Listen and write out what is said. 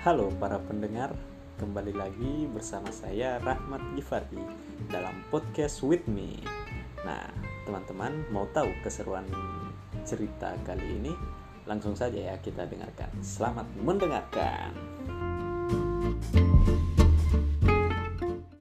Halo para pendengar, kembali lagi bersama saya Rahmat Gifardi dalam podcast With Me. Nah, teman-teman mau tahu keseruan cerita kali ini? Langsung saja ya kita dengarkan. Selamat mendengarkan.